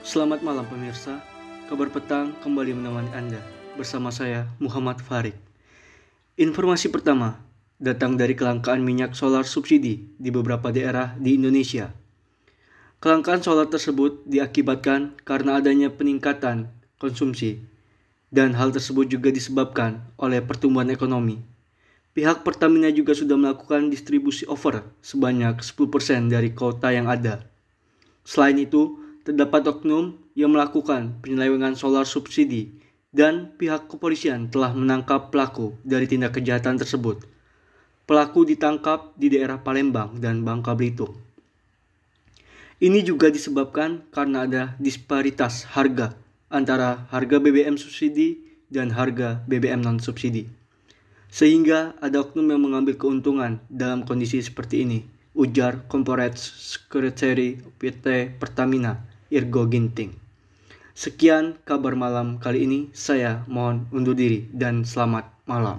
Selamat malam pemirsa, kabar petang kembali menemani Anda bersama saya Muhammad Farid. Informasi pertama datang dari kelangkaan minyak solar subsidi di beberapa daerah di Indonesia. Kelangkaan solar tersebut diakibatkan karena adanya peningkatan konsumsi dan hal tersebut juga disebabkan oleh pertumbuhan ekonomi. Pihak Pertamina juga sudah melakukan distribusi over sebanyak 10% dari kota yang ada. Selain itu, terdapat oknum yang melakukan penyelewengan solar subsidi dan pihak kepolisian telah menangkap pelaku dari tindak kejahatan tersebut. Pelaku ditangkap di daerah Palembang dan Bangka Belitung. Ini juga disebabkan karena ada disparitas harga antara harga BBM subsidi dan harga BBM non subsidi. Sehingga ada oknum yang mengambil keuntungan dalam kondisi seperti ini, ujar Corporate Secretary PT Pertamina, Irgo Ginting. Sekian kabar malam kali ini, saya mohon undur diri dan selamat malam.